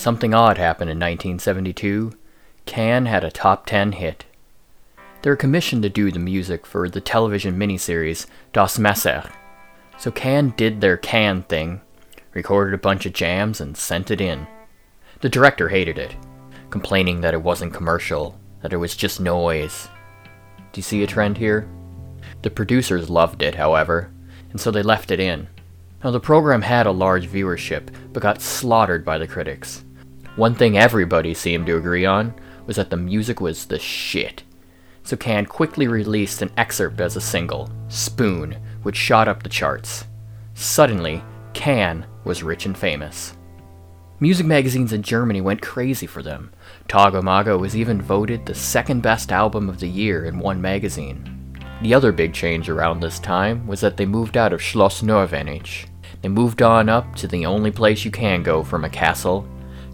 Something odd happened in 1972. Can had a top 10 hit. They were commissioned to do the music for the television miniseries Das Messer. So Can did their Can thing, recorded a bunch of jams, and sent it in. The director hated it, complaining that it wasn't commercial, that it was just noise. Do you see a trend here? The producers loved it, however, and so they left it in. Now, the program had a large viewership, but got slaughtered by the critics. One thing everybody seemed to agree on was that the music was the shit. So Can quickly released an excerpt as a single, Spoon, which shot up the charts. Suddenly, Can was rich and famous. Music magazines in Germany went crazy for them. Tagomago was even voted the second best album of the year in one magazine. The other big change around this time was that they moved out of Schloss Norvenich. They moved on up to the only place you can go from a castle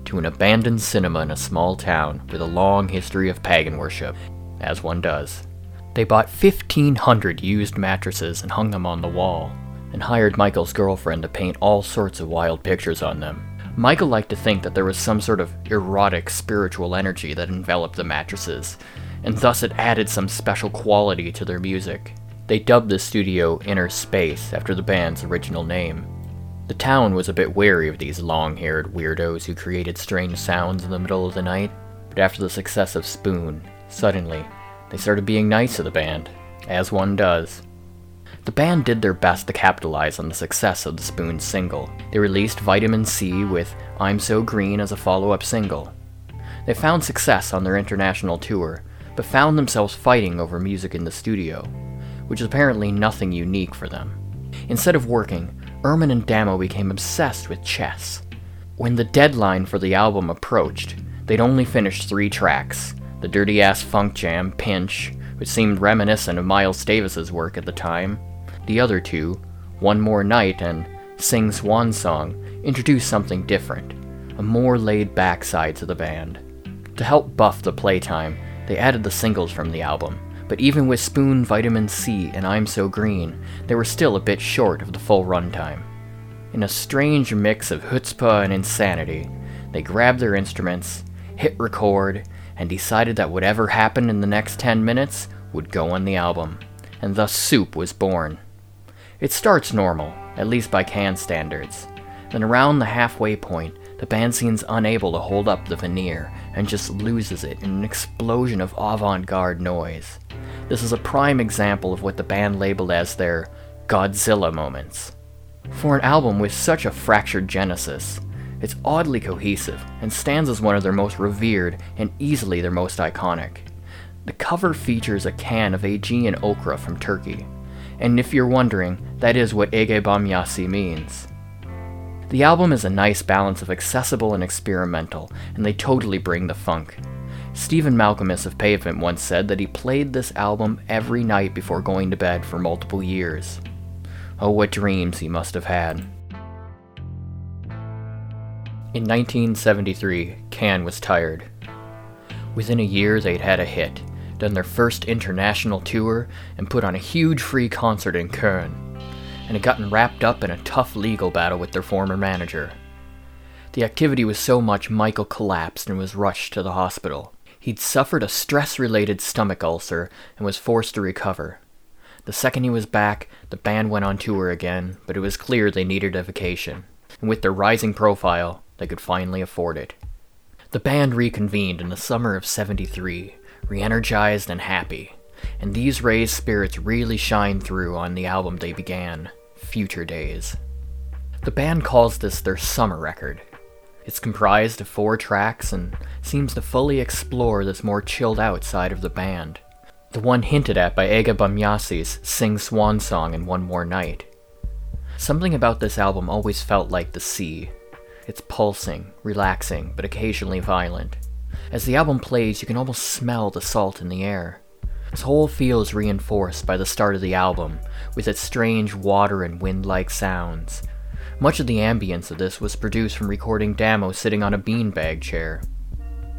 to an abandoned cinema in a small town with a long history of pagan worship, as one does. They bought 1,500 used mattresses and hung them on the wall, and hired Michael's girlfriend to paint all sorts of wild pictures on them. Michael liked to think that there was some sort of erotic spiritual energy that enveloped the mattresses, and thus it added some special quality to their music. They dubbed the studio Inner Space after the band's original name. The town was a bit wary of these long haired weirdos who created strange sounds in the middle of the night, but after the success of Spoon, suddenly, they started being nice to the band, as one does. The band did their best to capitalize on the success of the Spoon single. They released Vitamin C with I'm So Green as a follow up single. They found success on their international tour, but found themselves fighting over music in the studio, which is apparently nothing unique for them. Instead of working, Irmin and Damo became obsessed with chess. When the deadline for the album approached, they'd only finished three tracks the dirty ass funk jam, Pinch, which seemed reminiscent of Miles Davis's work at the time. The other two, One More Night and Sing Swan Song, introduced something different, a more laid back side to the band. To help buff the playtime, they added the singles from the album, but even with Spoon, Vitamin C, and I'm So Green, they were still a bit short of the full runtime. In a strange mix of chutzpah and insanity, they grabbed their instruments, hit record, and decided that whatever happened in the next 10 minutes would go on the album, and thus Soup was born. It starts normal, at least by can standards. Then around the halfway point, the band seems unable to hold up the veneer and just loses it in an explosion of avant garde noise. This is a prime example of what the band labeled as their Godzilla moments. For an album with such a fractured genesis, it's oddly cohesive and stands as one of their most revered and easily their most iconic. The cover features a can of Aegean okra from Turkey, and if you're wondering, that is what Ege Bamyasi means. The album is a nice balance of accessible and experimental, and they totally bring the funk. Stephen Malkmus of Pavement once said that he played this album every night before going to bed for multiple years. Oh, what dreams he must have had. In 1973, Can was tired. Within a year, they'd had a hit, done their first international tour, and put on a huge free concert in Köln and had gotten wrapped up in a tough legal battle with their former manager. The activity was so much Michael collapsed and was rushed to the hospital. He'd suffered a stress related stomach ulcer and was forced to recover. The second he was back, the band went on tour again, but it was clear they needed a vacation, and with their rising profile, they could finally afford it. The band reconvened in the summer of 73, re energized and happy, and these raised spirits really shine through on the album they began, Future Days. The band calls this their summer record. It's comprised of four tracks and seems to fully explore this more chilled out side of the band, the one hinted at by Ege Bamyasi's Sing Swan Song and One More Night. Something about this album always felt like the sea. It's pulsing, relaxing, but occasionally violent. As the album plays, you can almost smell the salt in the air. This whole feel is reinforced by the start of the album, with its strange water and wind like sounds. Much of the ambience of this was produced from recording Damo sitting on a beanbag chair.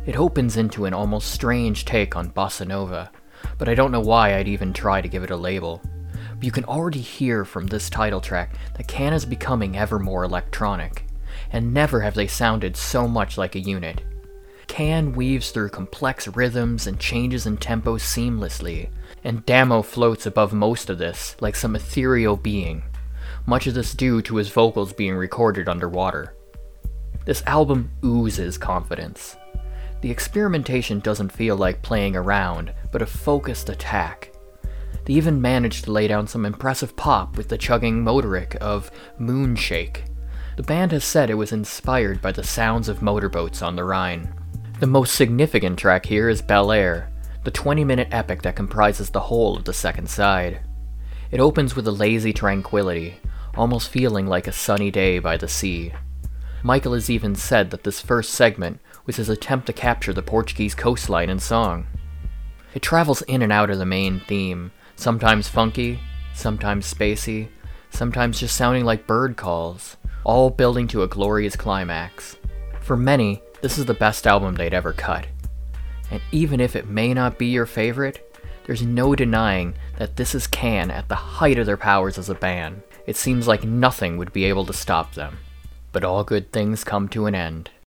It opens into an almost strange take on bossa nova, but I don't know why I'd even try to give it a label. But you can already hear from this title track that Can is becoming ever more electronic. and never have they sounded so much like a unit. Can weaves through complex rhythms and changes in tempo seamlessly, and Damo floats above most of this like some ethereal being, much of this due to his vocals being recorded underwater. This album oozes confidence. The experimentation doesn't feel like playing around, but a focused attack. They even managed to lay down some impressive pop with the chugging motoric of Moonshake. The band has said it was inspired by the sounds of motorboats on the Rhine. The most significant track here is Bel Air, the 20 minute epic that comprises the whole of the second side. It opens with a lazy tranquility, almost feeling like a sunny day by the sea. Michael has even said that this first segment was his attempt to capture the Portuguese coastline in song. It travels in and out of the main theme, sometimes funky, sometimes spacey, sometimes just sounding like bird calls, all building to a glorious climax. For many, this is the best album they'd ever cut. And even if it may not be your favorite, there's no denying that this is Can at the height of their powers as a band. It seems like nothing would be able to stop them. But all good things come to an end.